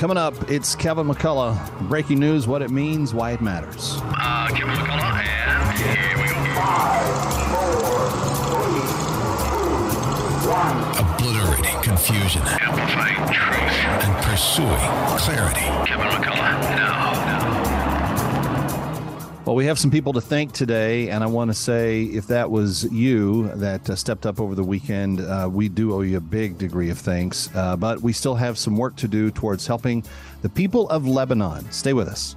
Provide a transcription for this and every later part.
Coming up, it's Kevin McCullough. Breaking news, what it means, why it matters. Uh, Kevin McCullough, and here we go. Obliterating confusion Amplifying truth. and pursuing clarity. Kevin McCullough, now, now. Well, we have some people to thank today, and I want to say if that was you that uh, stepped up over the weekend, uh, we do owe you a big degree of thanks. Uh, but we still have some work to do towards helping the people of Lebanon. Stay with us.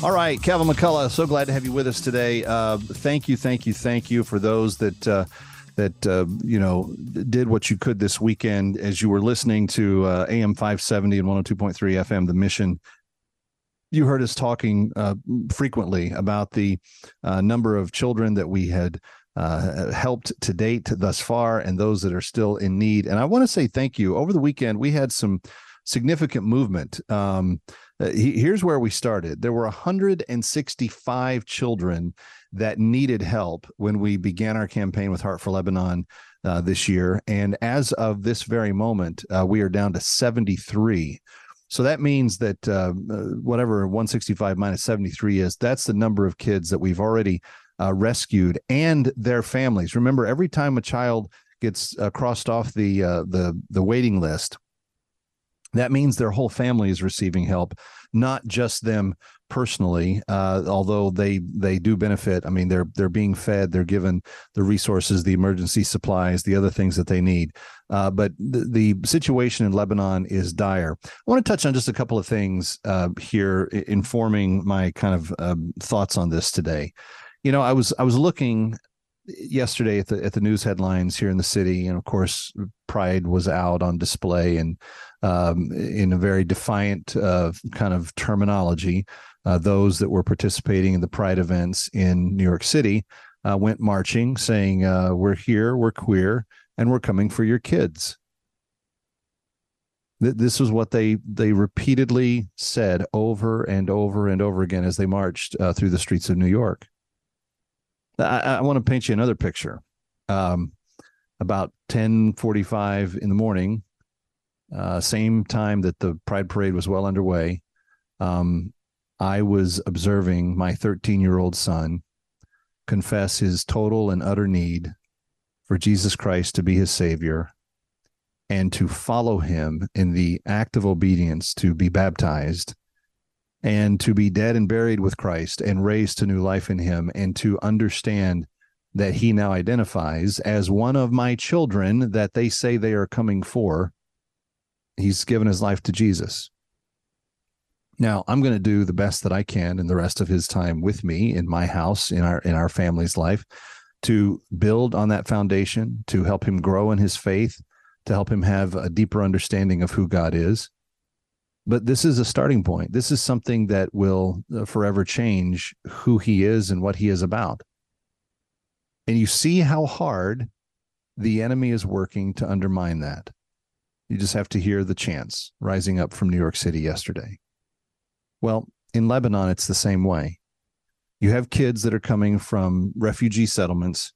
All right, Kevin McCullough, so glad to have you with us today. Uh, thank you, thank you, thank you for those that uh, that uh, you know did what you could this weekend as you were listening to uh, AM 570 and 102.3 FM, The Mission. You heard us talking uh, frequently about the uh, number of children that we had helped to date thus far, and those that are still in need. And I want to say thank you. Over the weekend, we had some significant movement. Um, uh, he- here's where we started. There were 165 children that needed help when we began our campaign with Heart for Lebanon uh, this year. And as of this very moment, uh, we are down to 73. So that means that uh, uh, whatever 165 minus 73 is, that's the number of kids that we've already uh, rescued and their families. Remember, every time a child gets crossed off the the the waiting list, that means their whole family is receiving help not just them personally uh, although they they do benefit. I mean they're they're being fed they're given the resources the emergency supplies the other things that they need. Uh, but the, the situation in lebanon is dire. I want to touch on just a couple of things uh, here informing my kind of um, thoughts on this today. You know i was i was looking yesterday at the at the news headlines here in the city and of course pride was out on display and um, in a very defiant uh, kind of terminology. Uh, those that were participating in the Pride events in New York City uh, went marching, saying, uh, "We're here, we're queer, and we're coming for your kids." Th- This was what they they repeatedly said over and over and over again as they marched uh, through the streets of New York. I, I want to paint you another picture. Um, about ten forty-five in the morning, uh, same time that the Pride Parade was well underway, um, I was observing my 13 year old son confess his total and utter need for Jesus Christ to be his Savior and to follow him in the act of obedience to be baptized and to be dead and buried with Christ and raised to new life in him and to understand that he now identifies as one of my children that they say they are coming for he's given his life to Jesus. Now, I'm going to do the best that I can in the rest of his time with me in my house, in our in our family's life, to build on that foundation, to help him grow in his faith, to help him have a deeper understanding of who God is. But this is a starting point. This is something that will uh, forever change who he is and what he is about. And you see how hard the enemy is working to undermine that. You just have to hear the chants rising up from New York City yesterday. Well, in Lebanon, it's the same way. You have kids that are coming from refugee settlements.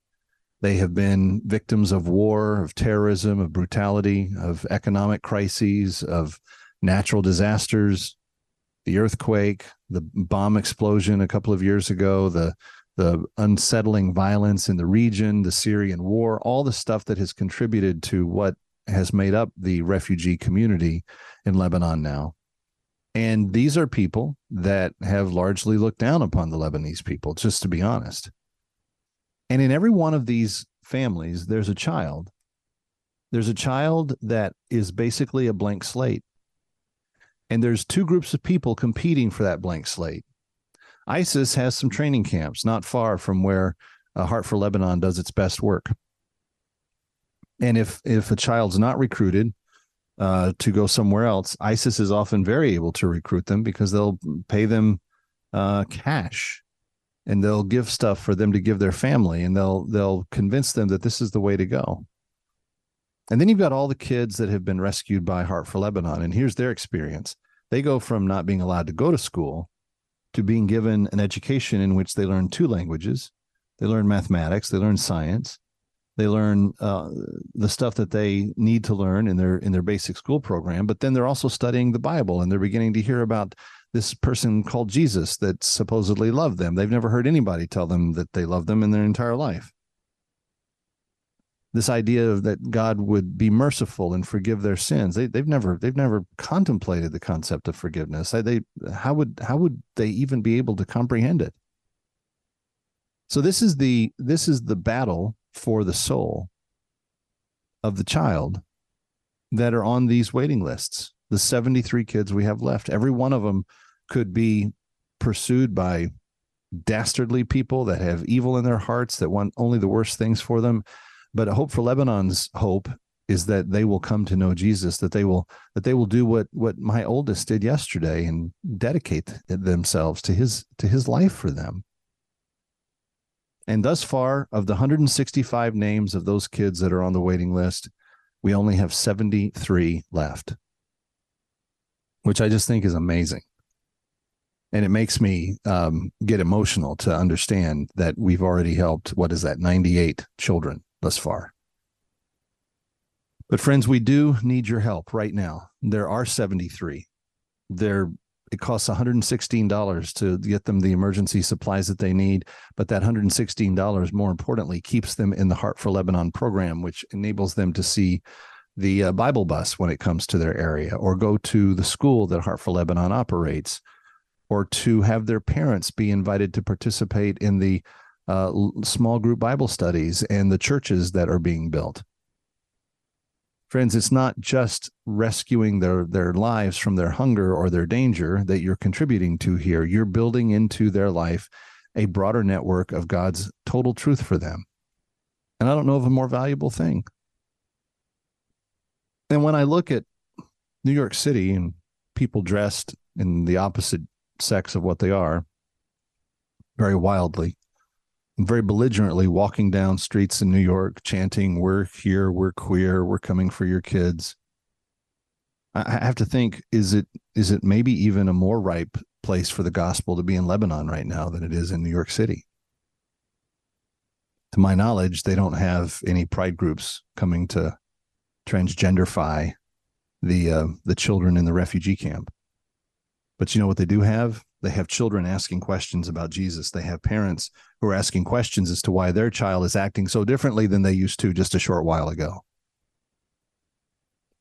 They have been victims of war, of terrorism, of brutality, of economic crises, of natural disasters, the earthquake, the bomb explosion a couple of years ago, the the unsettling violence in the region, the Syrian war, all the stuff that has contributed to what has made up the refugee community in Lebanon now. And these are people that have largely looked down upon the Lebanese people, just to be honest. And in every one of these families, there's a child. There's a child that is basically a blank slate. And there's two groups of people competing for that blank slate. ISIS has some training camps not far from where uh, Heart for Lebanon does its best work. And if if a child's not recruited, uh, to go somewhere else, ISIS is often very able to recruit them because they'll pay them uh, cash and they'll give stuff for them to give their family and they'll they'll convince them that this is the way to go. And then you've got all the kids that have been rescued by Heart for Lebanon and here's their experience. They go from not being allowed to go to school to being given an education in which they learn two languages. They learn mathematics, they learn science, they learn uh, the stuff that they need to learn in their in their basic school program but then they're also studying the bible and they're beginning to hear about this person called jesus that supposedly loved them. They've never heard anybody tell them that they love them in their entire life. This idea that god would be merciful and forgive their sins they, they've never they've never contemplated the concept of forgiveness. They how would how would they even be able to comprehend it? So this is the this is the battle for the soul of the child that are on these waiting lists. The 73 kids we have left, every one of them could be pursued by dastardly people that have evil in their hearts that want only the worst things for them. But Hope for Lebanon's hope is that they will come to know Jesus, that they will that they will do what what my oldest did yesterday and dedicate themselves to his to his life for them. And thus far, of the 165 names of those kids that are on the waiting list, we only have 73 left, which I just think is amazing. And it makes me um, get emotional to understand that we've already helped, what is that, 98 children thus far. But, friends, we do need your help right now. There are 73. They're it costs $116 to get them the emergency supplies that they need but that $116 more importantly keeps them in the heart for lebanon program which enables them to see the uh, bible bus when it comes to their area or go to the school that heart for lebanon operates or to have their parents be invited to participate in the uh, small group bible studies and the churches that are being built friends it's not just rescuing their their lives from their hunger or their danger that you're contributing to here. You're building into their life a broader network of god's total truth for them. And i don't know of a more valuable thing. And when i look at new york city and people dressed in the opposite sex of what they are very wildly very belligerently walking down streets in New York, chanting, We're here, we're queer, we're coming for your kids. I have to think, is it is it maybe even a more ripe place for the gospel to be in Lebanon right now than it is in New York City? To my knowledge, they don't have any pride groups coming to transgenderify the uh, the children in the refugee camp. But you know what they do have? They have children asking questions about Jesus. They have parents who are asking questions as to why their child is acting so differently than they used to just a short while ago.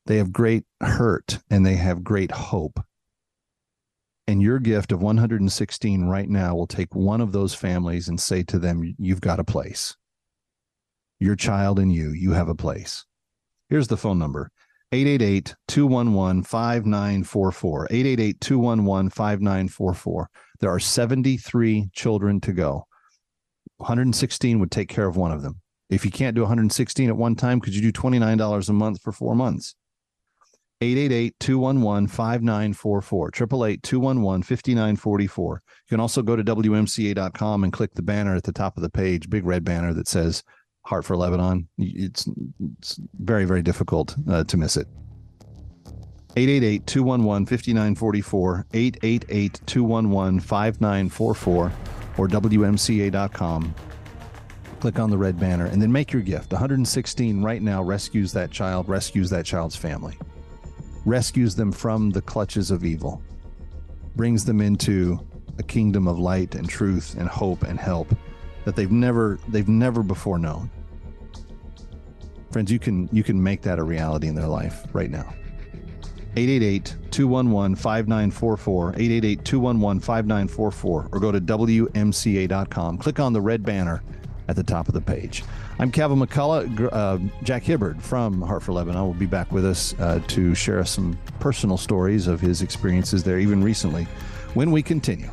They have great hurt and they have great hope. And your gift of 116 right now will take one of those families and say to them, You've got a place. Your child and you, you have a place. Here's the phone number 888 211 5944. 888 211 5944. There are 73 children to go. 116 would take care of one of them. If you can't do 116 at one time, could you do $29 a month for four months? 888 211 5944. 888 211 5944. You can also go to WMCA.com and click the banner at the top of the page, big red banner that says Heart for Lebanon. It's, it's very, very difficult uh, to miss it. 888 211 5944, 888 211 5944, or WMCA.com. Click on the red banner and then make your gift. 116 right now rescues that child, rescues that child's family, rescues them from the clutches of evil, brings them into a kingdom of light and truth and hope and help that they've never they've never before known. Friends, you can you can make that a reality in their life right now. 888-211-5944, 888-211-5944, or go to WMCA.com. Click on the red banner at the top of the page. I'm Kevin McCullough. Uh, Jack Hibbert from hartford for Lebanon will be back with us uh, to share some personal stories of his experiences there, even recently, when we continue.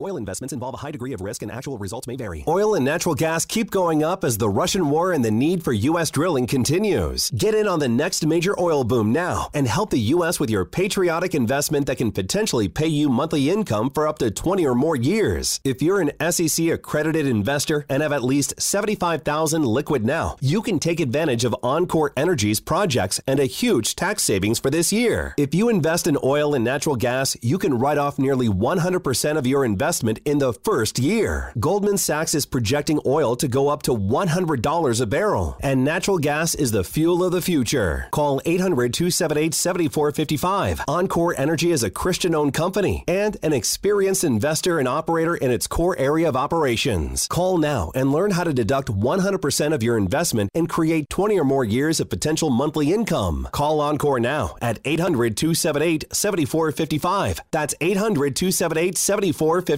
Oil investments involve a high degree of risk and actual results may vary. Oil and natural gas keep going up as the Russian war and the need for U.S. drilling continues. Get in on the next major oil boom now and help the U.S. with your patriotic investment that can potentially pay you monthly income for up to 20 or more years. If you're an SEC accredited investor and have at least 75,000 liquid now, you can take advantage of Encore Energy's projects and a huge tax savings for this year. If you invest in oil and natural gas, you can write off nearly 100% of your investment in the first year. Goldman Sachs is projecting oil to go up to $100 a barrel, and natural gas is the fuel of the future. Call 800 278 7455. Encore Energy is a Christian owned company and an experienced investor and operator in its core area of operations. Call now and learn how to deduct 100% of your investment and create 20 or more years of potential monthly income. Call Encore now at 800 278 7455. That's 800 278 7455.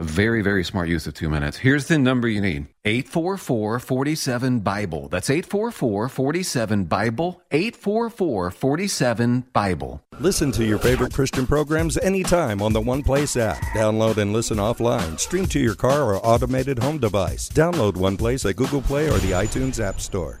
Very, very smart use of two minutes. Here's the number you need 844 47 Bible. That's 844 47 Bible. 844 47 Bible. Listen to your favorite Christian programs anytime on the One Place app. Download and listen offline. Stream to your car or automated home device. Download One Place at Google Play or the iTunes App Store.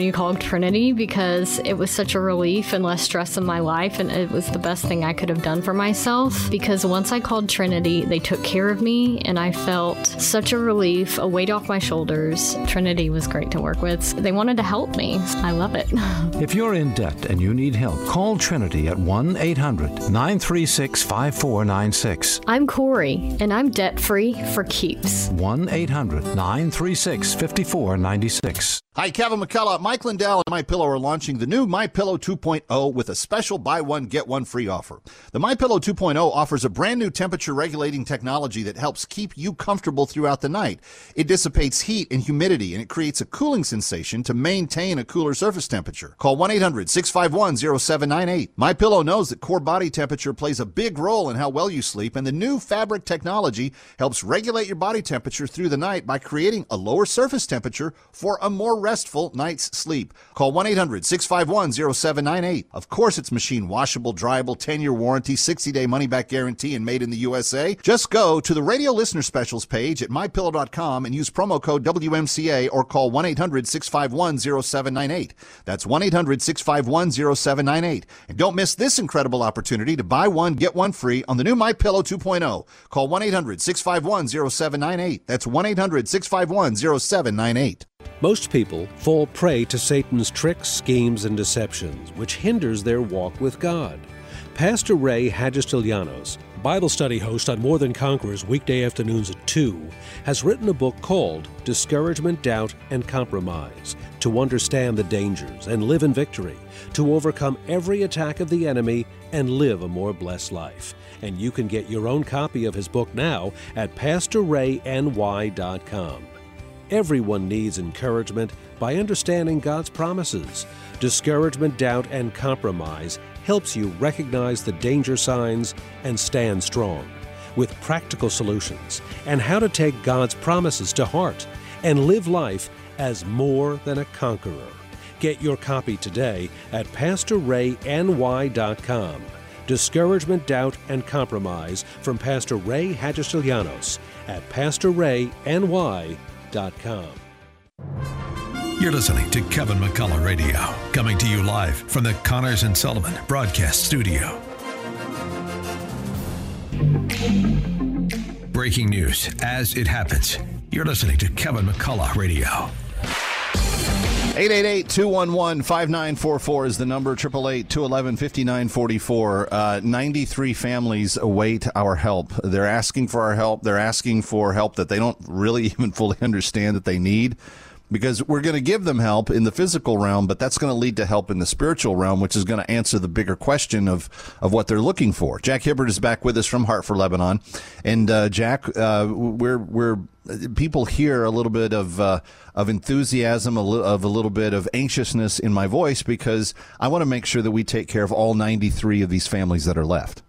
you call Trinity because it was such a relief and less stress in my life, and it was the best thing I could have done for myself. Because once I called Trinity, they took care of me, and I felt such a relief, a weight off my shoulders. Trinity was great to work with. They wanted to help me. I love it. If you're in debt and you need help, call Trinity at 1 800 936 5496. I'm Corey, and I'm debt free for keeps. 1 800 936 5496. Hi, Kevin McCullough. Mike Lindell and My Pillow are launching the new My Pillow 2.0 with a special buy one get one free offer. The My Pillow 2.0 offers a brand new temperature regulating technology that helps keep you comfortable throughout the night. It dissipates heat and humidity and it creates a cooling sensation to maintain a cooler surface temperature. Call 1-800-651-0798. My Pillow knows that core body temperature plays a big role in how well you sleep and the new fabric technology helps regulate your body temperature through the night by creating a lower surface temperature for a more restful night's sleep. Call 1 800 651 0798. Of course, it's machine washable, dryable, 10 year warranty, 60 day money back guarantee, and made in the USA. Just go to the radio listener specials page at mypillow.com and use promo code WMCA or call 1 800 651 0798. That's 1 800 651 0798. And don't miss this incredible opportunity to buy one, get one free on the new My Pillow 2.0. Call 1 800 651 0798. That's 1 800 651 0798. Most people fall prey to Satan's tricks, schemes, and deceptions, which hinders their walk with God. Pastor Ray Hagestilianos, Bible study host on More Than Conquerors weekday afternoons at 2, has written a book called Discouragement, Doubt, and Compromise to understand the dangers and live in victory, to overcome every attack of the enemy and live a more blessed life. And you can get your own copy of his book now at PastorRayNY.com. Everyone needs encouragement by understanding God's promises. Discouragement, doubt, and compromise helps you recognize the danger signs and stand strong with practical solutions and how to take God's promises to heart and live life as more than a conqueror. Get your copy today at PastorRayNY.com. Discouragement, Doubt, and Compromise from Pastor Ray Hagestilianos at PastorRayNY.com. You're listening to Kevin McCullough Radio, coming to you live from the Connors and Sullivan Broadcast Studio. Breaking news as it happens. You're listening to Kevin McCullough Radio. 888-211-5944 is the number. 888-211-5944. Uh, 93 families await our help. They're asking for our help. They're asking for help that they don't really even fully understand that they need because we're going to give them help in the physical realm, but that's going to lead to help in the spiritual realm, which is going to answer the bigger question of, of what they're looking for. Jack Hibbert is back with us from Heart for Lebanon. And, uh, Jack, uh, we're, we're, people hear a little bit of, uh, of enthusiasm, a li- of a little bit of anxiousness in my voice because I want to make sure that we take care of all 93 of these families that are left.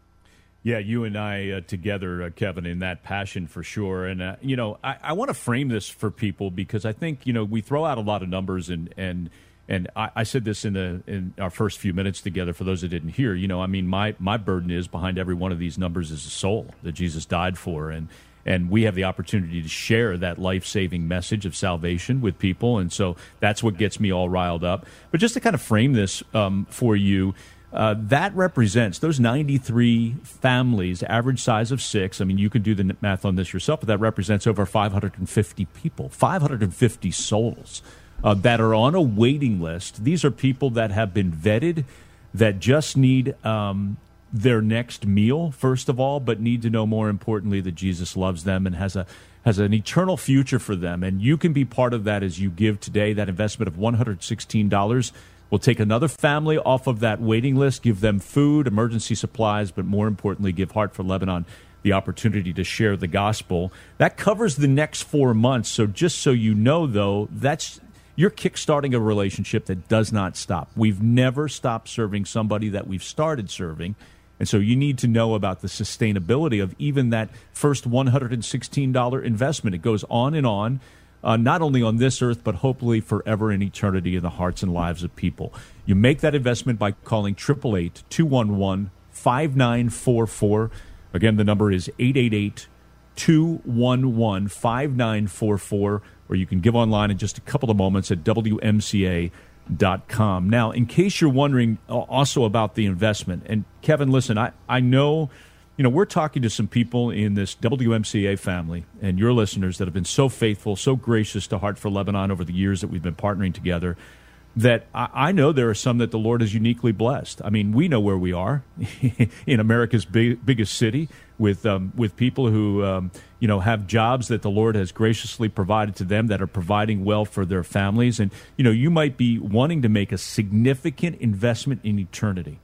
Yeah, you and I uh, together, uh, Kevin, in that passion for sure. And uh, you know, I, I want to frame this for people because I think you know we throw out a lot of numbers and and and I, I said this in the in our first few minutes together. For those that didn't hear, you know, I mean, my my burden is behind every one of these numbers is a soul that Jesus died for, and and we have the opportunity to share that life saving message of salvation with people, and so that's what gets me all riled up. But just to kind of frame this um, for you. Uh, that represents those 93 families, average size of six. I mean, you can do the math on this yourself, but that represents over 550 people, 550 souls uh, that are on a waiting list. These are people that have been vetted, that just need um, their next meal, first of all, but need to know more importantly that Jesus loves them and has a has an eternal future for them. And you can be part of that as you give today that investment of $116 We'll take another family off of that waiting list, give them food, emergency supplies, but more importantly, give Heart for Lebanon the opportunity to share the gospel. That covers the next four months. So just so you know, though, that's you're kickstarting a relationship that does not stop. We've never stopped serving somebody that we've started serving. And so you need to know about the sustainability of even that first $116 investment. It goes on and on uh, not only on this earth, but hopefully forever in eternity in the hearts and lives of people. You make that investment by calling 888 211 5944. Again, the number is 888 211 5944, or you can give online in just a couple of moments at WMCA.com. Now, in case you're wondering uh, also about the investment, and Kevin, listen, I, I know you know, we're talking to some people in this WMCA family and your listeners that have been so faithful, so gracious to Heart for Lebanon over the years that we've been partnering together. That I, I know there are some that the Lord has uniquely blessed. I mean, we know where we are in America's big, biggest city with um, with people who um, you know have jobs that the Lord has graciously provided to them that are providing well for their families. And you know, you might be wanting to make a significant investment in eternity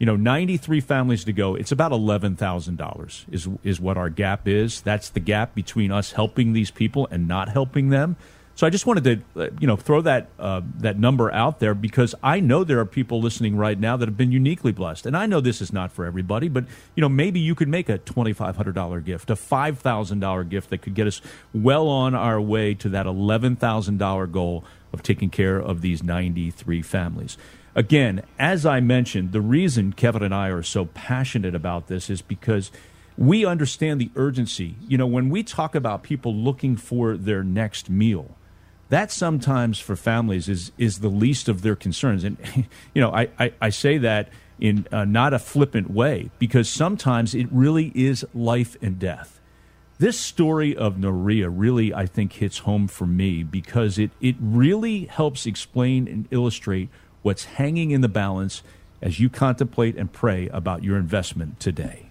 you know, 93 families to go. It's about $11,000 is is what our gap is. That's the gap between us helping these people and not helping them. So I just wanted to, uh, you know, throw that uh, that number out there because I know there are people listening right now that have been uniquely blessed, and I know this is not for everybody, but you know, maybe you could make a twenty five hundred dollar gift, a five thousand dollar gift that could get us well on our way to that eleven thousand dollar goal of taking care of these ninety three families. Again, as I mentioned, the reason Kevin and I are so passionate about this is because we understand the urgency. You know, when we talk about people looking for their next meal, that sometimes for families is is the least of their concerns. And you know, I I, I say that in uh, not a flippant way because sometimes it really is life and death. This story of Noria really, I think, hits home for me because it it really helps explain and illustrate what's hanging in the balance as you contemplate and pray about your investment today.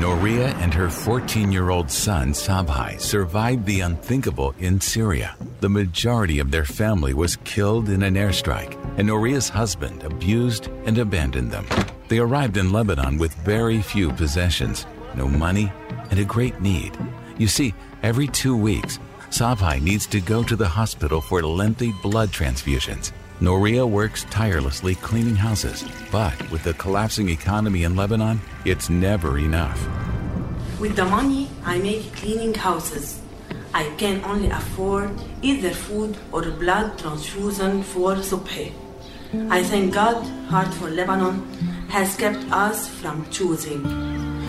Noria and her 14 year old son, Subhi, survived the unthinkable in Syria. The majority of their family was killed in an airstrike, and Noria's husband abused and abandoned them. They arrived in Lebanon with very few possessions, no money, and a great need. You see, every two weeks, Subhi needs to go to the hospital for lengthy blood transfusions. Noria works tirelessly cleaning houses, but with the collapsing economy in Lebanon, it's never enough. With the money I make cleaning houses, I can only afford either food or blood transfusion for Subhi. I thank God Heart for Lebanon has kept us from choosing.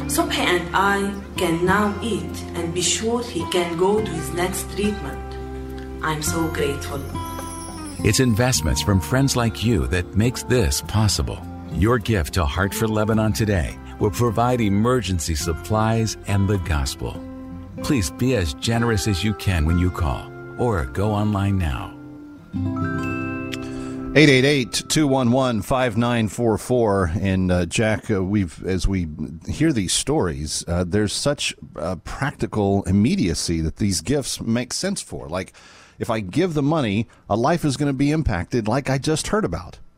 Subhi and I can now eat and be sure he can go to his next treatment. I'm so grateful. It's investments from friends like you that makes this possible. Your gift to Heart for Lebanon today will provide emergency supplies and the gospel. Please be as generous as you can when you call or go online now. 888-211-5944. And uh, Jack uh, we've as we hear these stories uh, there's such practical immediacy that these gifts make sense for. Like if I give the money a life is going to be impacted like I just heard about.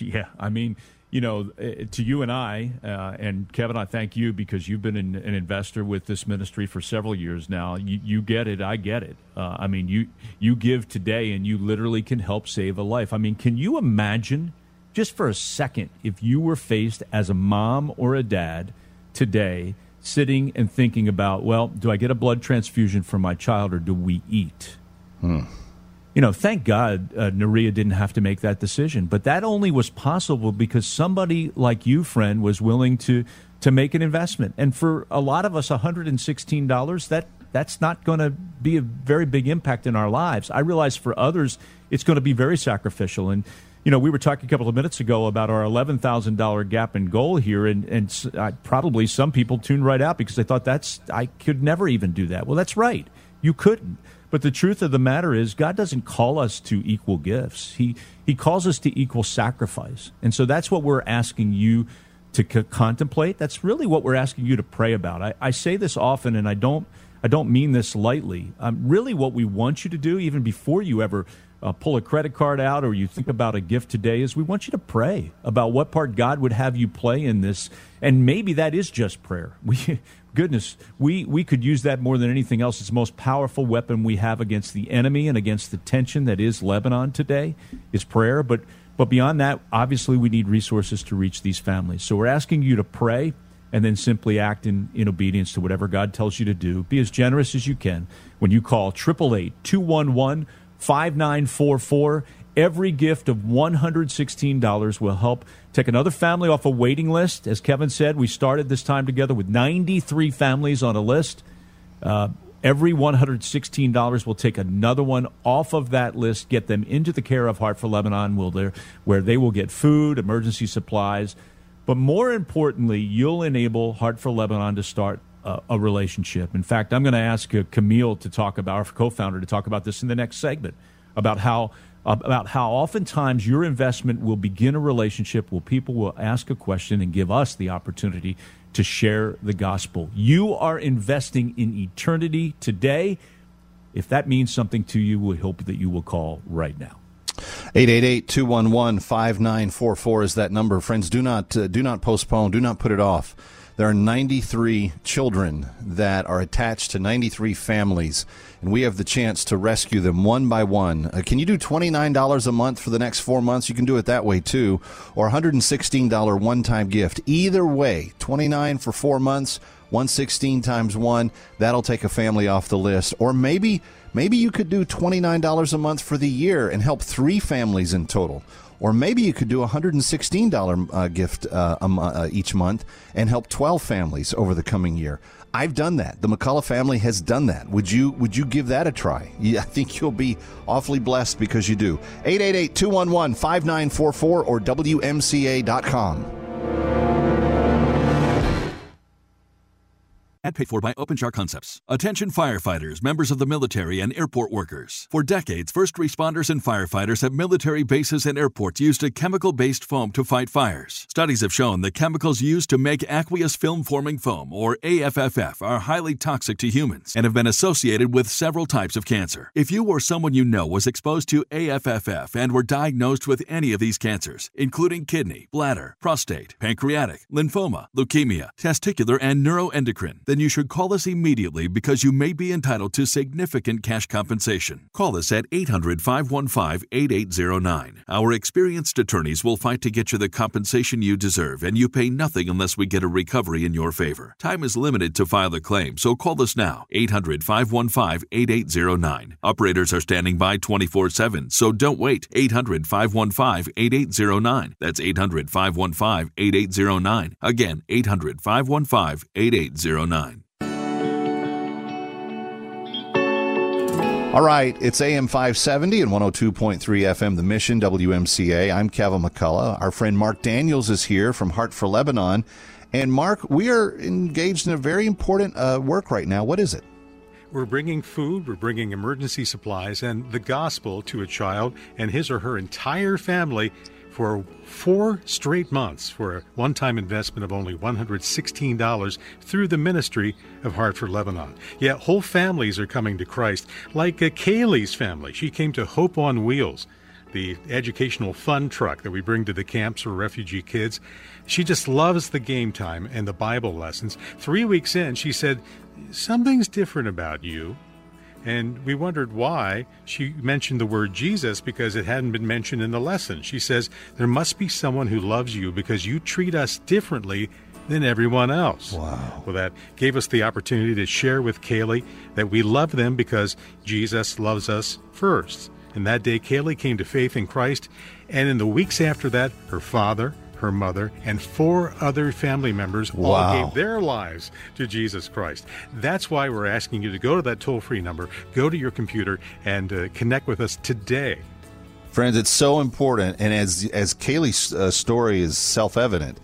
Yeah, I mean, you know, eh, to you and I, uh, and Kevin, I thank you because you've been an, an investor with this ministry for several years now. You, you get it, I get it. Uh, I mean, you you give today, and you literally can help save a life. I mean, can you imagine, just for a second, if you were faced as a mom or a dad today, sitting and thinking about, well, do I get a blood transfusion for my child, or do we eat? You know, thank God uh, Noria didn't have to make that decision. But that only was possible because somebody like you, friend, was willing to to make an investment. And for a lot of us, one hundred and sixteen dollars that that's not going to be a very big impact in our lives. I realize for others, it's going to be very sacrificial. And you know, we were talking a couple of minutes ago about our eleven thousand dollar gap in goal here, and and uh, probably some people tuned right out because they thought that's I could never even do that. Well, that's right, you couldn't. But the truth of the matter is, God doesn't call us to equal gifts. He He calls us to equal sacrifice, and so that's what we're asking you to c- contemplate. That's really what we're asking you to pray about. I, I say this often, and I don't I don't mean this lightly. Um, really, what we want you to do, even before you ever uh, pull a credit card out or you think about a gift today, is we want you to pray about what part God would have you play in this, and maybe that is just prayer. We, goodness, we we could use that more than anything else. It's the most powerful weapon we have against the enemy and against the tension that is Lebanon today is prayer. But but beyond that, obviously, we need resources to reach these families. So we're asking you to pray and then simply act in, in obedience to whatever God tells you to do. Be as generous as you can when you call 888 211 5944. Every gift of $116 will help take another family off a waiting list. As Kevin said, we started this time together with 93 families on a list. Uh, every $116 will take another one off of that list, get them into the care of Heart for Lebanon, where they will get food, emergency supplies. But more importantly, you'll enable Heart for Lebanon to start a, a relationship. In fact, I'm going to ask uh, Camille to talk about, our co-founder, to talk about this in the next segment about how about how oftentimes your investment will begin a relationship where people will ask a question and give us the opportunity to share the gospel. You are investing in eternity today. If that means something to you, we hope that you will call right now. 888-211-5944 is that number. Friends, do not uh, do not postpone, do not put it off. There are 93 children that are attached to 93 families, and we have the chance to rescue them one by one. Uh, can you do $29 a month for the next four months? You can do it that way too, or $116 one-time gift. Either way, 29 for four months, 116 times one, that'll take a family off the list. Or maybe maybe you could do $29 a month for the year and help three families in total. Or maybe you could do a $116 uh, gift uh, mo- uh, each month and help 12 families over the coming year. I've done that. The McCullough family has done that. Would you would you give that a try? Yeah, I think you'll be awfully blessed because you do. 888-211-5944 or WMCA.com. Ad paid for by OpenChar Concepts. Attention firefighters, members of the military, and airport workers. For decades, first responders and firefighters at military bases and airports used a chemical based foam to fight fires. Studies have shown that chemicals used to make aqueous film forming foam, or AFFF, are highly toxic to humans and have been associated with several types of cancer. If you or someone you know was exposed to AFFF and were diagnosed with any of these cancers, including kidney, bladder, prostate, pancreatic, lymphoma, leukemia, testicular, and neuroendocrine, then you should call us immediately because you may be entitled to significant cash compensation. Call us at 800 515 8809. Our experienced attorneys will fight to get you the compensation you deserve, and you pay nothing unless we get a recovery in your favor. Time is limited to file a claim, so call us now 800 515 8809. Operators are standing by 24 7, so don't wait. 800 515 8809. That's 800 515 8809. Again, 800 515 8809. All right, it's AM 570 and 102.3 FM, The Mission, WMCA. I'm Kevin McCullough. Our friend Mark Daniels is here from Heart for Lebanon. And Mark, we are engaged in a very important uh, work right now. What is it? We're bringing food, we're bringing emergency supplies, and the gospel to a child and his or her entire family for four straight months for a one time investment of only $116 through the ministry of Heart for Lebanon. Yet whole families are coming to Christ, like uh, Kaylee's family. She came to Hope on Wheels, the educational fun truck that we bring to the camps for refugee kids. She just loves the game time and the Bible lessons. Three weeks in, she said, Something's different about you. And we wondered why she mentioned the word Jesus because it hadn't been mentioned in the lesson. She says, There must be someone who loves you because you treat us differently than everyone else. Wow. Well, that gave us the opportunity to share with Kaylee that we love them because Jesus loves us first. And that day, Kaylee came to faith in Christ. And in the weeks after that, her father, her mother, and four other family members all gave their lives to Jesus Christ. That's why we're asking you to go to that toll free number, go to your computer, and uh, connect with us today. Friends, it's so important. And as, as Kaylee's uh, story is self evident,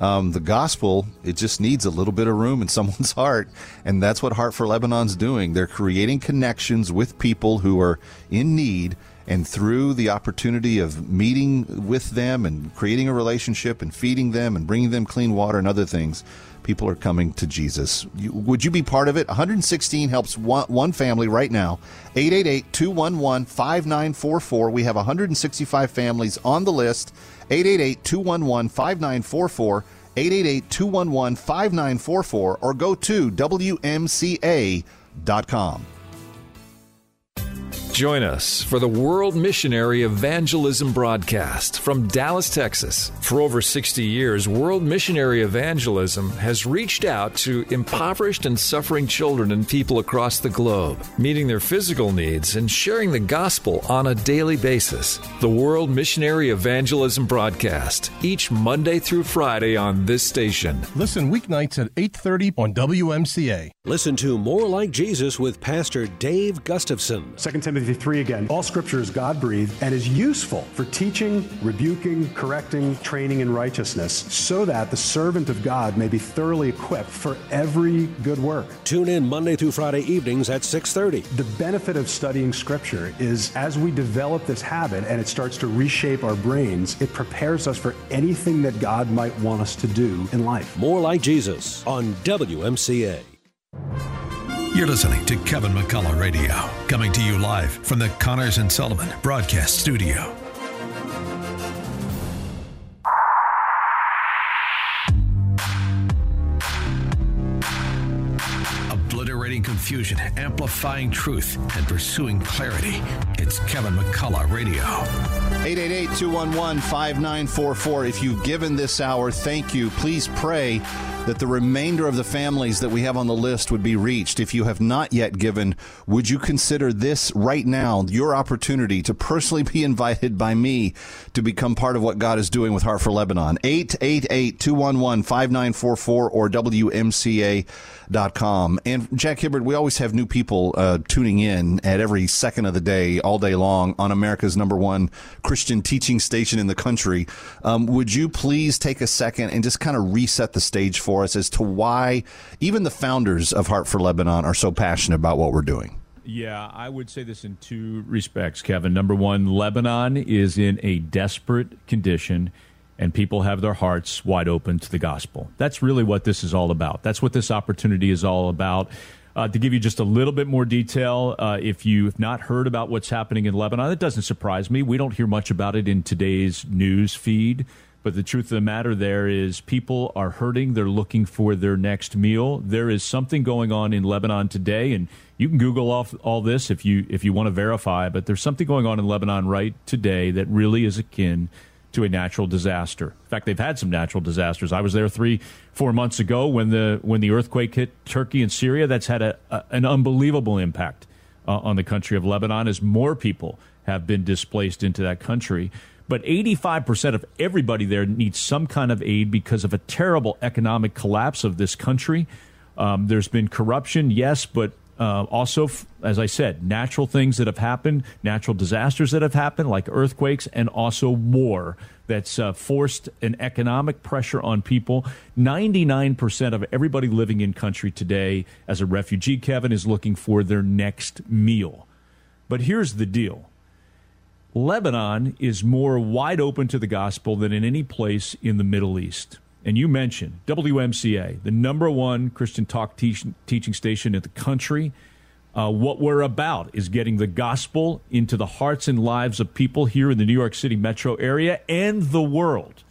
um, the gospel, it just needs a little bit of room in someone's heart. And that's what Heart for Lebanon's doing. They're creating connections with people who are in need. And through the opportunity of meeting with them and creating a relationship and feeding them and bringing them clean water and other things, people are coming to Jesus. You, would you be part of it? 116 helps one, one family right now. 888 211 5944. We have 165 families on the list. 888 211 5944. 888 211 5944. Or go to WMCA.com. Join us for the World Missionary Evangelism broadcast from Dallas, Texas. For over 60 years, World Missionary Evangelism has reached out to impoverished and suffering children and people across the globe, meeting their physical needs and sharing the gospel on a daily basis. The World Missionary Evangelism broadcast, each Monday through Friday on this station. Listen weeknights at 8:30 on WMCA. Listen to More Like Jesus with Pastor Dave Gustafson. 2 Timothy 3 again. All scripture is God breathed and is useful for teaching, rebuking, correcting, training in righteousness, so that the servant of God may be thoroughly equipped for every good work. Tune in Monday through Friday evenings at 6:30. The benefit of studying scripture is as we develop this habit and it starts to reshape our brains, it prepares us for anything that God might want us to do in life. More Like Jesus on WMCA. You're listening to Kevin McCullough Radio, coming to you live from the Connors and Sullivan Broadcast Studio. Obliterating confusion, amplifying truth, and pursuing clarity. It's Kevin McCullough Radio. 888-211-5944. If you've given this hour, thank you. Please pray that the remainder of the families that we have on the list would be reached. If you have not yet given, would you consider this right now your opportunity to personally be invited by me to become part of what God is doing with Heart for Lebanon? 888-211-5944 or WMCA.com. And Jack Hibbert, we always have new people uh, tuning in at every second of the day, all day long on America's number one Christian teaching station in the country. Um, would you please take a second and just kind of reset the stage for us as to why even the founders of Heart for Lebanon are so passionate about what we're doing? Yeah, I would say this in two respects, Kevin. Number one, Lebanon is in a desperate condition, and people have their hearts wide open to the gospel. That's really what this is all about. That's what this opportunity is all about. Uh, to give you just a little bit more detail, uh, if you have not heard about what's happening in Lebanon, it doesn't surprise me. We don't hear much about it in today's news feed. But the truth of the matter there is people are hurting. They're looking for their next meal. There is something going on in Lebanon today, and you can Google off all this if you if you want to verify. But there's something going on in Lebanon right today that really is akin to a natural disaster. In fact, they've had some natural disasters. I was there three, four months ago when the when the earthquake hit Turkey and Syria. That's had a, a an unbelievable impact uh, on the country of Lebanon as more people have been displaced into that country. But 85% of everybody there needs some kind of aid because of a terrible economic collapse of this country. Um, there's been corruption, yes, but uh, also, as I said, natural things that have happened, natural disasters that have happened, like earthquakes, and also war that's uh, forced an economic pressure on people. 99% of everybody living in country today as a refugee, Kevin, is looking for their next meal. But here's the deal Lebanon is more wide open to the gospel than in any place in the Middle East. And you mentioned WMCA, the number one Christian talk teach- teaching station in the country. Uh, what we're about is getting the gospel into the hearts and lives of people here in the New York City metro area and the world.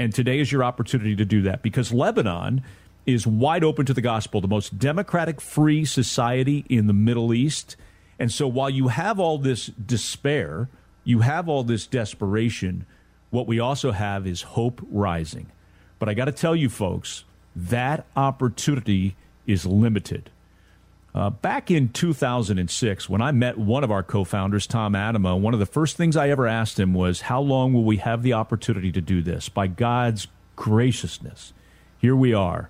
And today is your opportunity to do that because Lebanon is wide open to the gospel, the most democratic, free society in the Middle East. And so while you have all this despair, you have all this desperation. What we also have is hope rising. But I got to tell you, folks, that opportunity is limited. Uh, back in 2006, when I met one of our co founders, Tom Atema, one of the first things I ever asked him was, How long will we have the opportunity to do this? By God's graciousness, here we are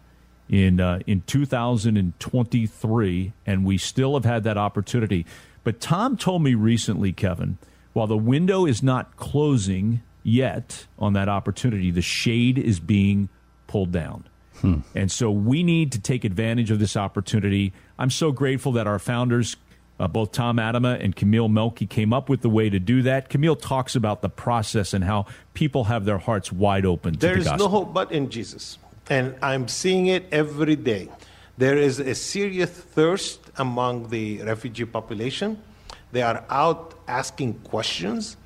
in, uh, in 2023, and we still have had that opportunity. But Tom told me recently, Kevin, while the window is not closing yet on that opportunity, the shade is being pulled down. Hmm. And so we need to take advantage of this opportunity. I'm so grateful that our founders, uh, both Tom Atema and Camille Melki, came up with the way to do that. Camille talks about the process and how people have their hearts wide open to there the is gospel. no hope but in Jesus. And I'm seeing it every day. There is a serious thirst among the refugee population. They are out asking questions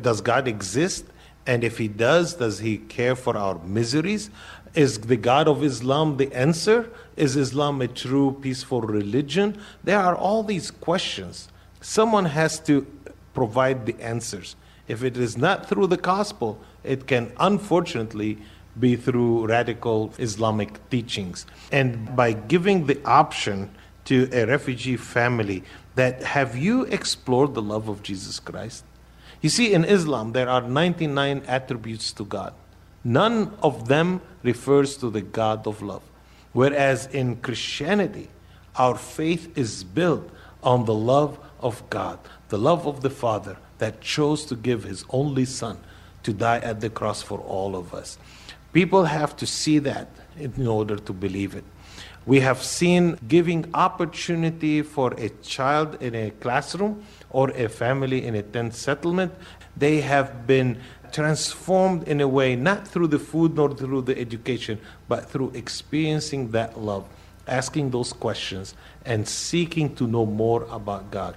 Does God exist? And if He does, does He care for our miseries? Is the God of Islam the answer? Is Islam a true peaceful religion? There are all these questions. Someone has to provide the answers. If it is not through the gospel, it can unfortunately be through radical Islamic teachings. And by giving the option to a refugee family that have you explored the love of Jesus Christ? You see, in Islam, there are 99 attributes to God. None of them refers to the God of love. Whereas in Christianity, our faith is built on the love of God, the love of the Father that chose to give his only Son to die at the cross for all of us. People have to see that in order to believe it. We have seen giving opportunity for a child in a classroom or a family in a tent settlement. They have been transformed in a way not through the food nor through the education, but through experiencing that love, asking those questions, and seeking to know more about God.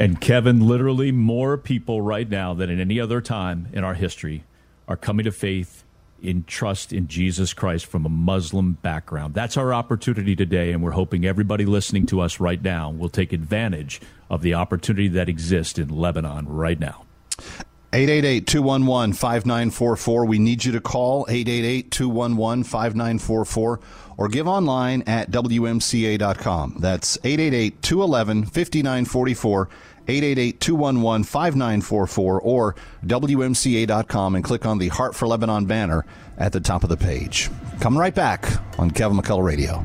And Kevin, literally more people right now than at any other time in our history are coming to faith in trust in Jesus Christ from a Muslim background. That's our opportunity today, and we're hoping everybody listening to us right now will take advantage of the opportunity that exists in Lebanon right now. 888-211-5944. We need you to call 888-211-5944 or give online at WMCA.com. That's 888-211-5944, 888-211-5944 or WMCA.com and click on the Heart for Lebanon banner at the top of the page. Coming right back on Kevin McCullough Radio.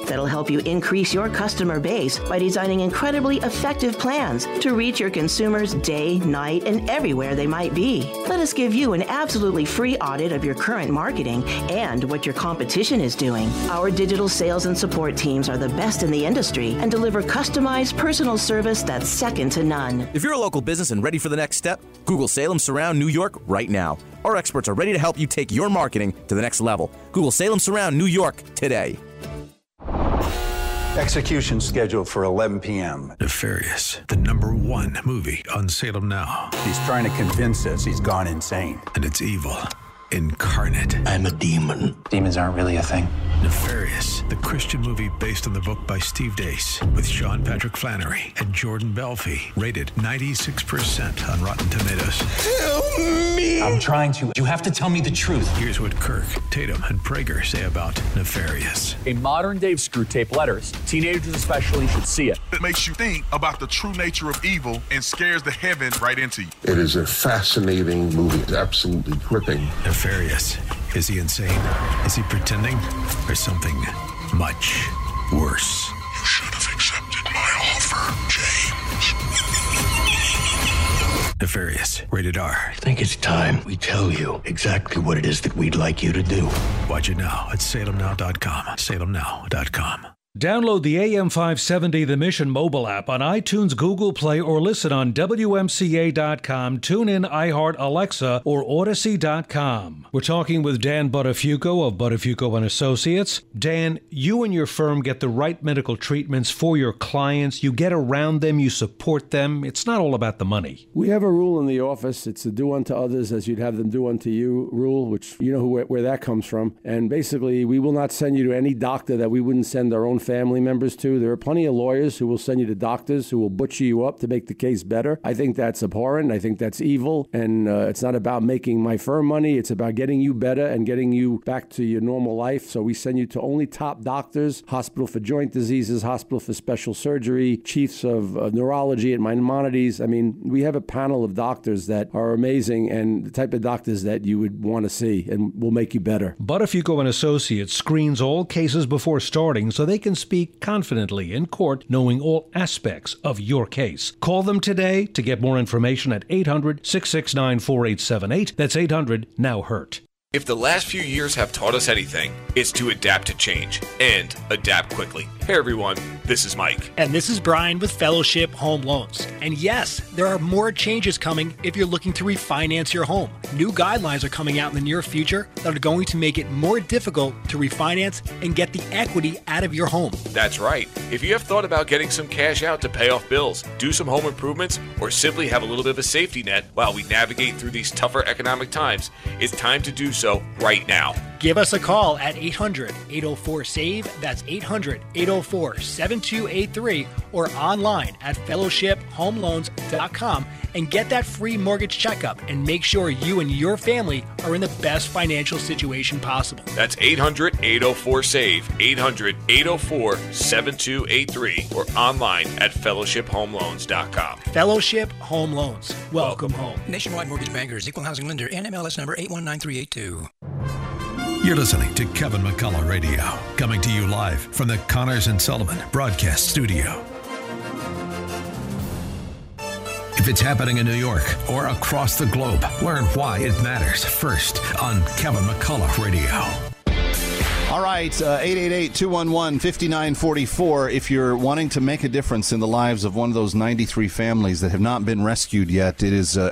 that'll help you increase your customer base by designing incredibly effective plans to reach your consumers day, night, and everywhere they might be. Let us give you an absolutely free audit of your current marketing and what your competition is doing. Our digital sales and support teams are the best in the industry and deliver customized personal service that's second to none. If you're a local business and ready for the next step, Google Salem Surround New York right now. Our experts are ready to help you take your marketing to the next level. Google Salem Surround New York today. Execution scheduled for 11 p.m. Nefarious, the number one movie on Salem Now. He's trying to convince us he's gone insane. And it's evil incarnate. I'm a demon. Demons aren't really a thing. Nefarious, the Christian movie based on the book by Steve Deace with Sean Patrick Flanery and Jordan Belfi, rated 96% on Rotten Tomatoes. Help me! I'm trying to. You have to tell me the truth. Here's what Kirk, Tatum, and Prager say about Nefarious. A modern day Screwtape letters. Teenagers especially should see it. It makes you think about the true nature of evil and scares the heaven right into you. It is a fascinating movie. It's absolutely gripping. Nefarious. Is he insane? Is he pretending? Or something much worse? You should have accepted my offer, James. Nefarious. Rated R. I think it's time we tell you exactly what it is that we'd like you to do. Watch it now at salemnow.com. Salemnow.com. Download the AM570 The Mission mobile app on iTunes, Google Play, or listen on WMCA.com, TuneIn, iHeart, Alexa, or Odyssey.com. We're talking with Dan Buttafuoco of Buttafuoco and Associates. Dan, you and your firm get the right medical treatments for your clients. You get around them, you support them. It's not all about the money. We have a rule in the office. It's a do unto others as you'd have them do unto you rule, which you know who, where that comes from. And basically, we will not send you to any doctor that we wouldn't send our own family members to. There are plenty of lawyers who will send you to doctors who will butcher you up to make the case better. I think that's abhorrent. I think that's evil. And uh, it's not about making my firm money. It's about getting you better and getting you back to your normal life. So we send you to only top doctors, hospital for joint diseases, hospital for special surgery, chiefs of uh, neurology at Maimonides. I mean, we have a panel of doctors that are amazing and the type of doctors that you would want to see and will make you better. Buttafuoco and Associates screens all cases before starting so they can speak confidently in court, knowing all aspects of your case. Call them today to get more information at 800 669 4878. That's 800 Now Hurt. If the last few years have taught us anything, it's to adapt to change and adapt quickly. Hey everyone, this is Mike. And this is Brian with Fellowship Home Loans. And yes, there are more changes coming if you're looking to refinance your home. New guidelines are coming out in the near future that are going to make it more difficult to refinance and get the equity out of your home. That's right. If you have thought about getting some cash out to pay off bills, do some home improvements, or simply have a little bit of a safety net while we navigate through these tougher economic times, it's time to do so right now. Give us a call at 800 804 SAVE. That's 800 804 7283 or online at fellowshiphomeloans.com and get that free mortgage checkup and make sure you and your family are in the best financial situation possible. That's 800 804 SAVE, 800 804 7283 or online at fellowshiphomeloans.com. Fellowship Home Loans. Welcome home. Nationwide Mortgage Bankers, Equal Housing Lender, NMLS number 819382. You're listening to Kevin McCullough Radio, coming to you live from the Connors and Sullivan Broadcast Studio. If it's happening in New York or across the globe, learn why it matters first on Kevin McCullough Radio. All right, uh, 888 211 5944. If you're wanting to make a difference in the lives of one of those 93 families that have not been rescued yet, it is uh,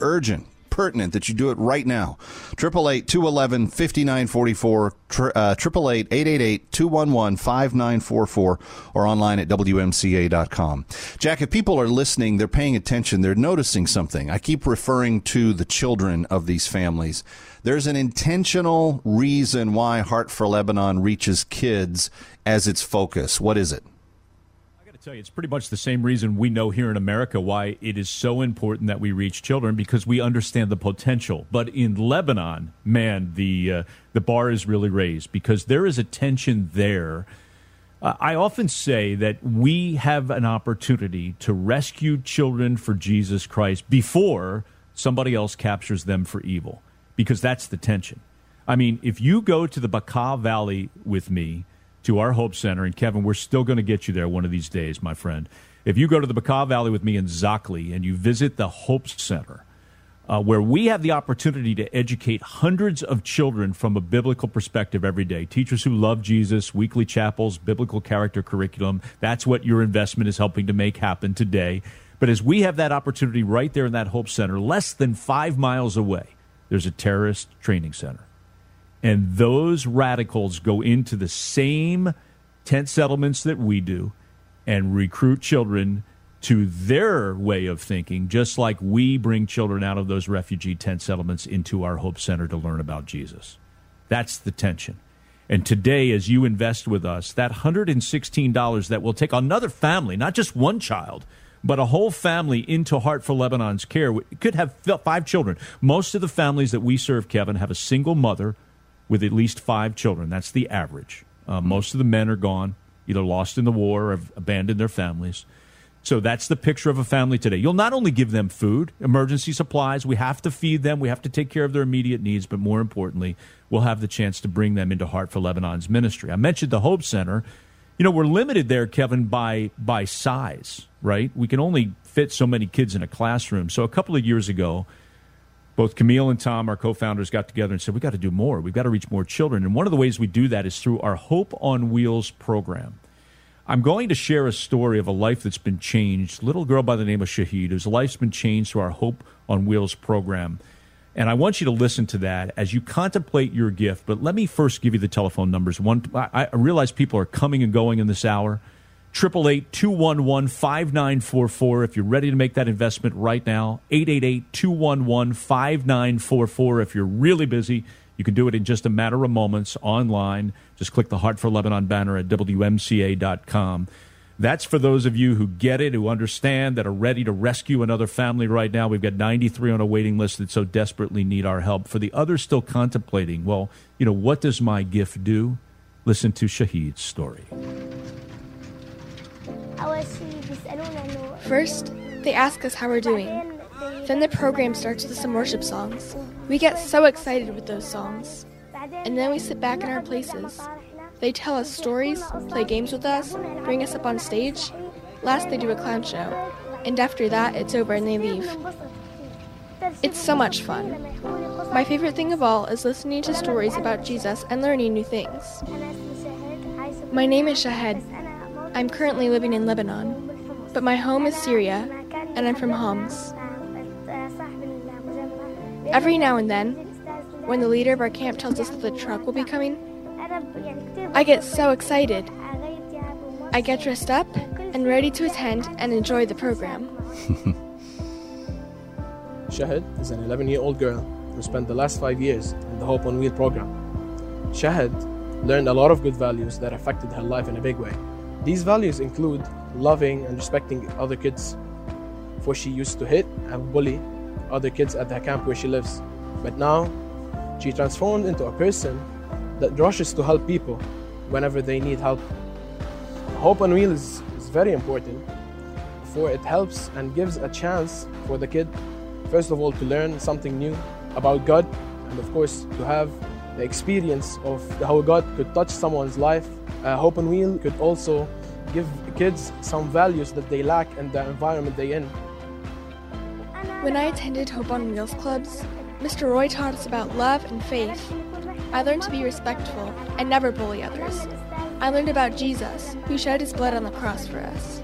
urgent pertinent that you do it right now. 888 211 5944, uh, 888 888 211 5944, or online at WMCA.com. Jack, if people are listening, they're paying attention, they're noticing something. I keep referring to the children of these families. There's an intentional reason why Heart for Lebanon reaches kids as its focus. What is it? Tell you, it's pretty much the same reason we know here in America why it is so important that we reach children because we understand the potential. But in Lebanon, man, the uh, the bar is really raised because there is a tension there. I often say that we have an opportunity to rescue children for Jesus Christ before somebody else captures them for evil because that's the tension. I mean, if you go to the Bekaa Valley with me, to our Hope Center. And Kevin, we're still going to get you there one of these days, my friend. If you go to the Bekaa Valley with me in Zockley and you visit the Hope Center, uh, where we have the opportunity to educate hundreds of children from a biblical perspective every day. Teachers who love Jesus, weekly chapels, biblical character curriculum. That's what your investment is helping to make happen today. But as we have that opportunity right there in that Hope Center, less than five miles away, there's a terrorist training center. And those radicals go into the same tent settlements that we do and recruit children to their way of thinking, just like we bring children out of those refugee tent settlements into our Hope Center to learn about Jesus. That's the tension. And today, as you invest with us, that $116 that will take another family, not just one child, but a whole family into Heart for Lebanon's care, could have five children. Most of the families that we serve, Kevin, have a single mother with at least five children. That's the average. Uh, most of the men are gone, either lost in the war or have abandoned their families. So that's the picture of a family today. You'll not only give them food, emergency supplies, we have to feed them, we have to take care of their immediate needs, but more importantly, we'll have the chance to bring them into Heart for Lebanon's ministry. I mentioned the Hope Center. You know, we're limited there, Kevin, by by size, right? We can only fit so many kids in a classroom. So a couple of years ago, both Camille and Tom, our co-founders, got together and said, "We got to do more. We've got to reach more children." And one of the ways we do that is through our Hope on Wheels program. I'm going to share a story of a life that's been changed. Little girl by the name of Shahid, whose life's been changed through our Hope on Wheels program. And I want you to listen to that as you contemplate your gift. But let me first give you the telephone numbers. One, I realize people are coming and going in this hour. Triple eight two one one five nine four four. If you're ready to make that investment right now, 888-211-5944. If you're really busy, you can do it in just a matter of moments online. Just click the Heart for Lebanon banner at WMCA.com. That's for those of you who get it, who understand, that are ready to rescue another family right now. We've got 93 on a waiting list that so desperately need our help. For the others still contemplating, well, you know, what does my gift do? Listen to Shahid's story. First, they ask us how we're doing. Then the program starts with some worship songs. We get so excited with those songs. And then we sit back in our places. They tell us stories, play games with us, bring us up on stage. Last, they do a clown show. And after that, it's over and they leave. It's so much fun. My favorite thing of all is listening to stories about Jesus and learning new things. My name is Shahed. I'm currently living in Lebanon, but my home is Syria, and I'm from Homs. Every now and then, when the leader of our camp tells us that the truck will be coming, I get so excited. I get dressed up and ready to attend and enjoy the program. Shahid is an 11 year old girl who spent the last five years in the Hope on Wheel program. Shahid learned a lot of good values that affected her life in a big way. These values include loving and respecting other kids, for she used to hit and bully other kids at the camp where she lives. But now, she transformed into a person that rushes to help people whenever they need help. Hope on Wheel is, is very important, for it helps and gives a chance for the kid, first of all, to learn something new about God, and of course, to have the experience of how God could touch someone's life uh, Hope and Wheel could also give kids some values that they lack in the environment they're in. When I attended Hope on Wheels clubs, Mr. Roy taught us about love and faith. I learned to be respectful and never bully others. I learned about Jesus, who shed his blood on the cross for us.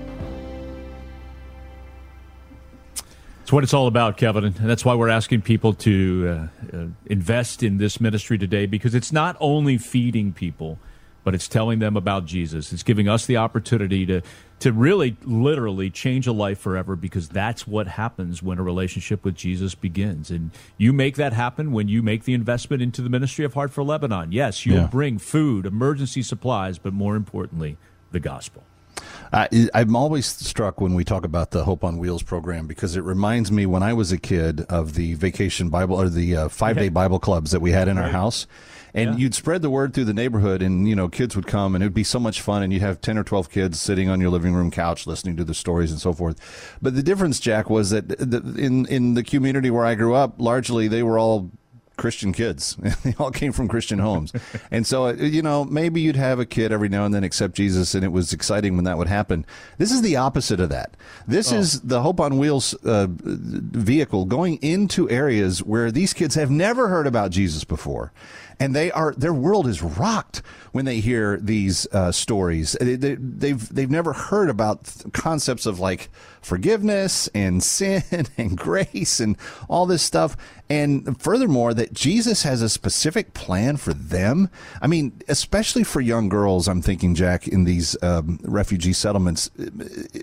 It's what it's all about, Kevin. And that's why we're asking people to uh, uh, invest in this ministry today because it's not only feeding people, but it's telling them about Jesus. It's giving us the opportunity to, to really, literally change a life forever because that's what happens when a relationship with Jesus begins. And you make that happen when you make the investment into the ministry of Heart for Lebanon. Yes, you'll Yeah. bring food, emergency supplies, but more importantly, the gospel. I, I'm always struck when we talk about the Hope on Wheels program because it reminds me when I was a kid of the vacation Bible or the uh, five day Bible clubs that we had in our house. And you'd spread the word through the neighborhood, and you know, kids would come, and it would be so much fun. And you'd have ten or twelve kids sitting on your living room couch listening to the stories and so forth. But the difference, Jack, was that the, in in the community where I grew up, largely they were all Christian kids. they all came from Christian homes. and so, uh, you know, maybe you'd have a kid every now and then accept Jesus, and it was exciting when that would happen. This is the opposite of that. This is the Hope on Wheels uh, vehicle going into areas where these kids have never heard about Jesus before. And they are their world is rocked when they hear these uh, stories. They, they, they've they've never heard about th- concepts of like forgiveness and sin and grace and all this stuff. And furthermore, that Jesus has a specific plan for them. I mean, especially for young girls, I'm thinking, Jack, in these um, refugee settlements,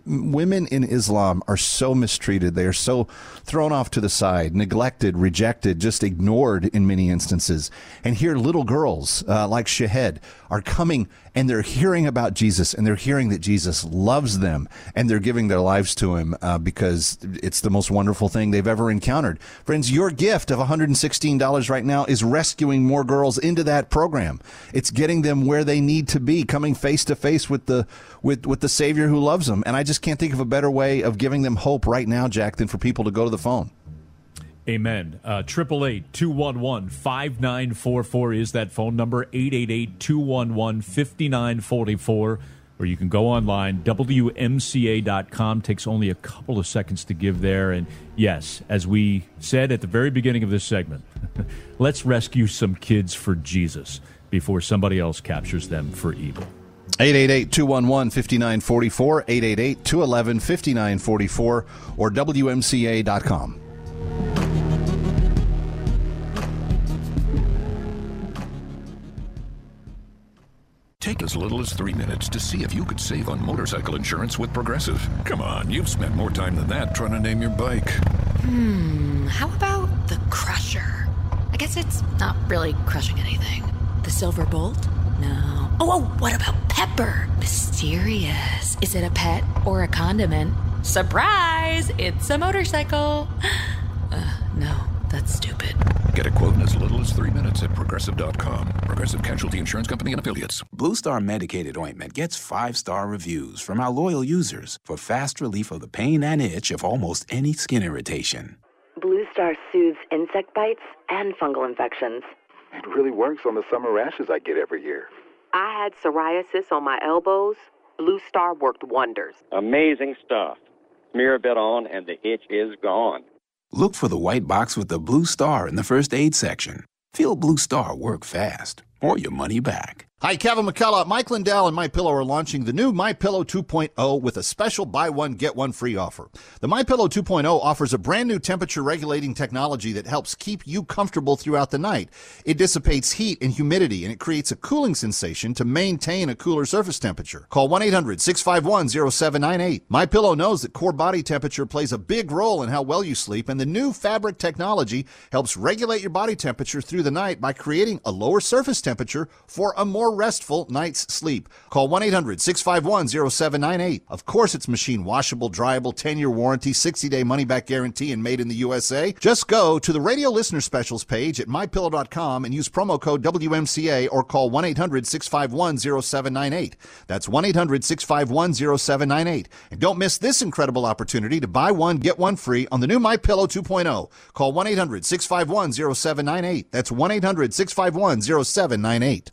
women in Islam are so mistreated. They are so thrown off to the side, neglected, rejected, just ignored in many instances. And here, little girls uh, like Shahed are coming and they're hearing about Jesus and they're hearing that Jesus loves them and they're giving their lives to him uh, because it's the most wonderful thing they've ever encountered. Friends, your gift of $116 right now is rescuing more girls into that program. It's getting them where they need to be, coming face to face with the with with the Savior who loves them. And I just can't think of a better way of giving them hope right now, Jack, than for people to go to the phone. Amen. Uh, triple eight two one one five nine four four is that phone number. 888-211-5944. Or you can go online, WMCA.com. Takes only a couple of seconds to give there. And yes, as we said at the very beginning of this segment, let's rescue some kids for Jesus before somebody else captures them for evil. 888-211-5944, 888-211-5944, or WMCA.com. as little as three minutes to see if you could save on motorcycle insurance with Progressive. Come on, you've spent more time than that trying to name your bike. Hmm, how about the Crusher? I guess it's not really crushing anything. The Silver Bolt? No. Oh, oh, what about Pepper? Mysterious. Is it a pet or a condiment? Surprise! It's a motorcycle. Uh, no, that's stupid. Get a quote in as little as three minutes at progressive.com. Progressive Casualty Insurance Company and Affiliates. Blue Star medicated ointment gets five star reviews from our loyal users for fast relief of the pain and itch of almost any skin irritation. Blue Star soothes insect bites and fungal infections. It really works on the summer rashes I get every year. I had psoriasis on my elbows. Blue Star worked wonders. Amazing stuff. Smear a bit on, and the itch is gone. Look for the white box with the blue star in the first aid section. Feel Blue Star work fast or your money back. Hi, Kevin McCullough. Mike Lindell and My Pillow are launching the new My Pillow 2.0 with a special buy one get one free offer. The My Pillow 2.0 offers a brand new temperature regulating technology that helps keep you comfortable throughout the night. It dissipates heat and humidity and it creates a cooling sensation to maintain a cooler surface temperature. Call 1-800-651-0798. My Pillow knows that core body temperature plays a big role in how well you sleep and the new fabric technology helps regulate your body temperature through the night by creating a lower surface temperature for a more restful night's sleep. Call 1 800 651 0798. Of course, it's machine washable, dryable, 10 year warranty, 60 day money back guarantee, and made in the USA. Just go to the radio listener specials page at mypillow.com and use promo code WMCA or call 1 800 651 0798. That's 1 800 651 0798. And don't miss this incredible opportunity to buy one, get one free on the new My Pillow 2.0. Call 1 800 651 0798. That's 1 800 651 0798.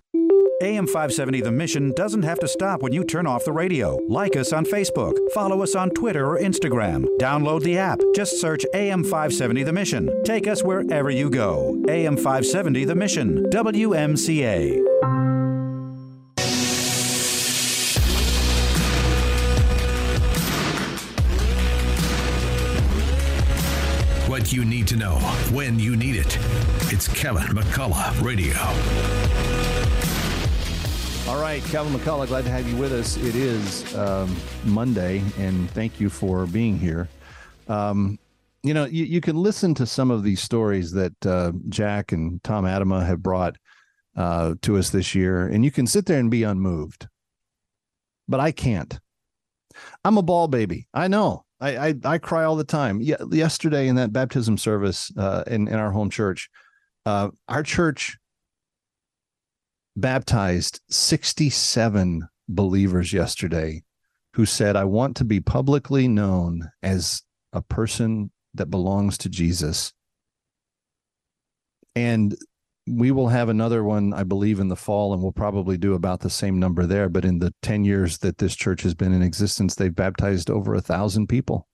AM 570 The Mission doesn't have to stop when you turn off the radio. Like us on Facebook, follow us on Twitter or Instagram, download the app. Just search AM 570 The Mission. Take us wherever you go. AM 570 The Mission, WMCA. What you need to know when you need it. It's Kevin McCullough Radio. All right, Kevin McCullough, glad to have you with us. It is um, Monday, and thank you for being here. Um, you know, you, you can listen to some of these stories that uh, Jack and Tom Atema have brought uh, to us this year, and you can sit there and be unmoved. But I can't. I'm a ball baby. I know. I I, I cry all the time. Yeah, yesterday in that baptism service uh, in in our home church, uh, our church baptized 67 believers yesterday who said, I want to be publicly known as a person that belongs to Jesus. And we will have another one, I believe, in the fall, and we'll probably do about the same number there. But in the 10 years that this church has been in existence, they've baptized over a thousand people.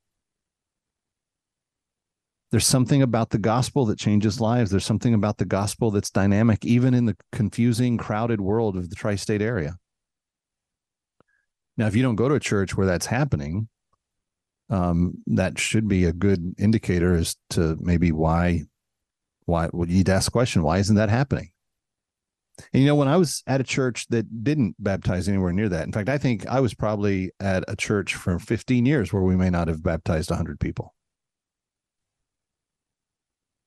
There's something about the gospel that changes lives. There's something about the gospel that's dynamic, even in the confusing, crowded world of the tri state area. Now, if you don't go to a church where that's happening, um, that should be a good indicator as to maybe why, why well, you need to ask the question, why isn't that happening? And you know, when I was at a church that didn't baptize anywhere near that, in fact, I think I was probably at a church for 15 years where we may not have baptized 100 people.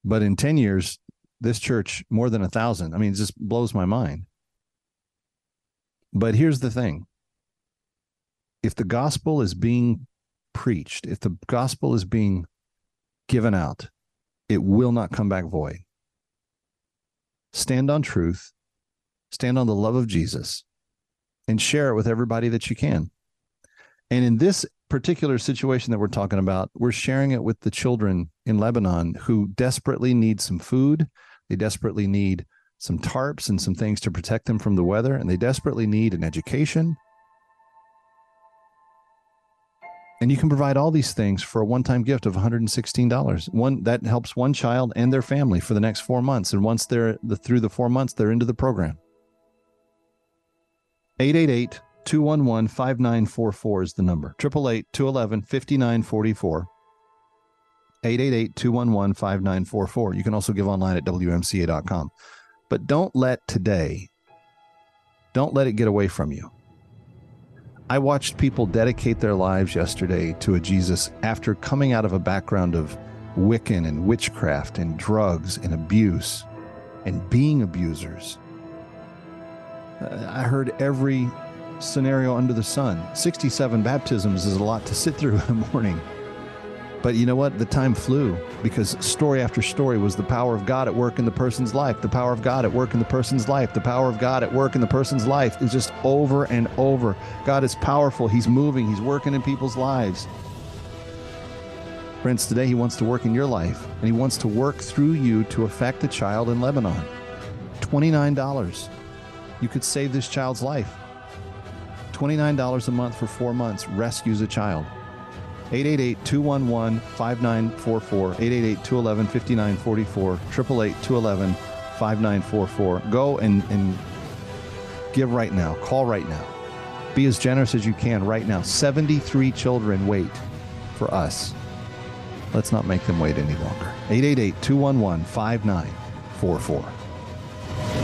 But in 10 years, this church, more than a thousand. I mean, it just blows my mind. But here's the thing if the gospel is being preached, if the gospel is being given out, it will not come back void. Stand on truth, stand on the love of Jesus, and share it with everybody that you can. And in this particular situation that we're talking about, we're sharing it with the children in Lebanon who desperately need some food. They desperately need some tarps and some things to protect them from the weather, and they desperately need an education. And you can provide all these things for a one-time gift of $116. One that helps one child and their family for the next four months. And once they're the, through the four months, they're into the program. 888 211 5944 is the number. 888 211 5944. 888 211 5944. You can also give online at WMCA.com. But don't let today, don't let it get away from you. I watched people dedicate their lives yesterday to a Jesus after coming out of a background of Wiccan and witchcraft and drugs and abuse and being abusers. I heard every scenario under the sun. 67 baptisms is a lot to sit through in the morning. But you know what? The time flew because story after story was the power of God at work in the person's life, the power of God at work in the person's life, the power of God at work in the person's life. It's just over and over. God is powerful. He's moving, He's working in people's lives. Friends, today He wants to work in your life and He wants to work through you to affect a child in Lebanon. $29. You could save this child's life. $29 a month for four months rescues a child. 888 211 5944, 888 211 5944, 888 211 5944. Go and, and give right now. Call right now. Be as generous as you can right now. 73 children wait for us. Let's not make them wait any longer. 888 211 5944.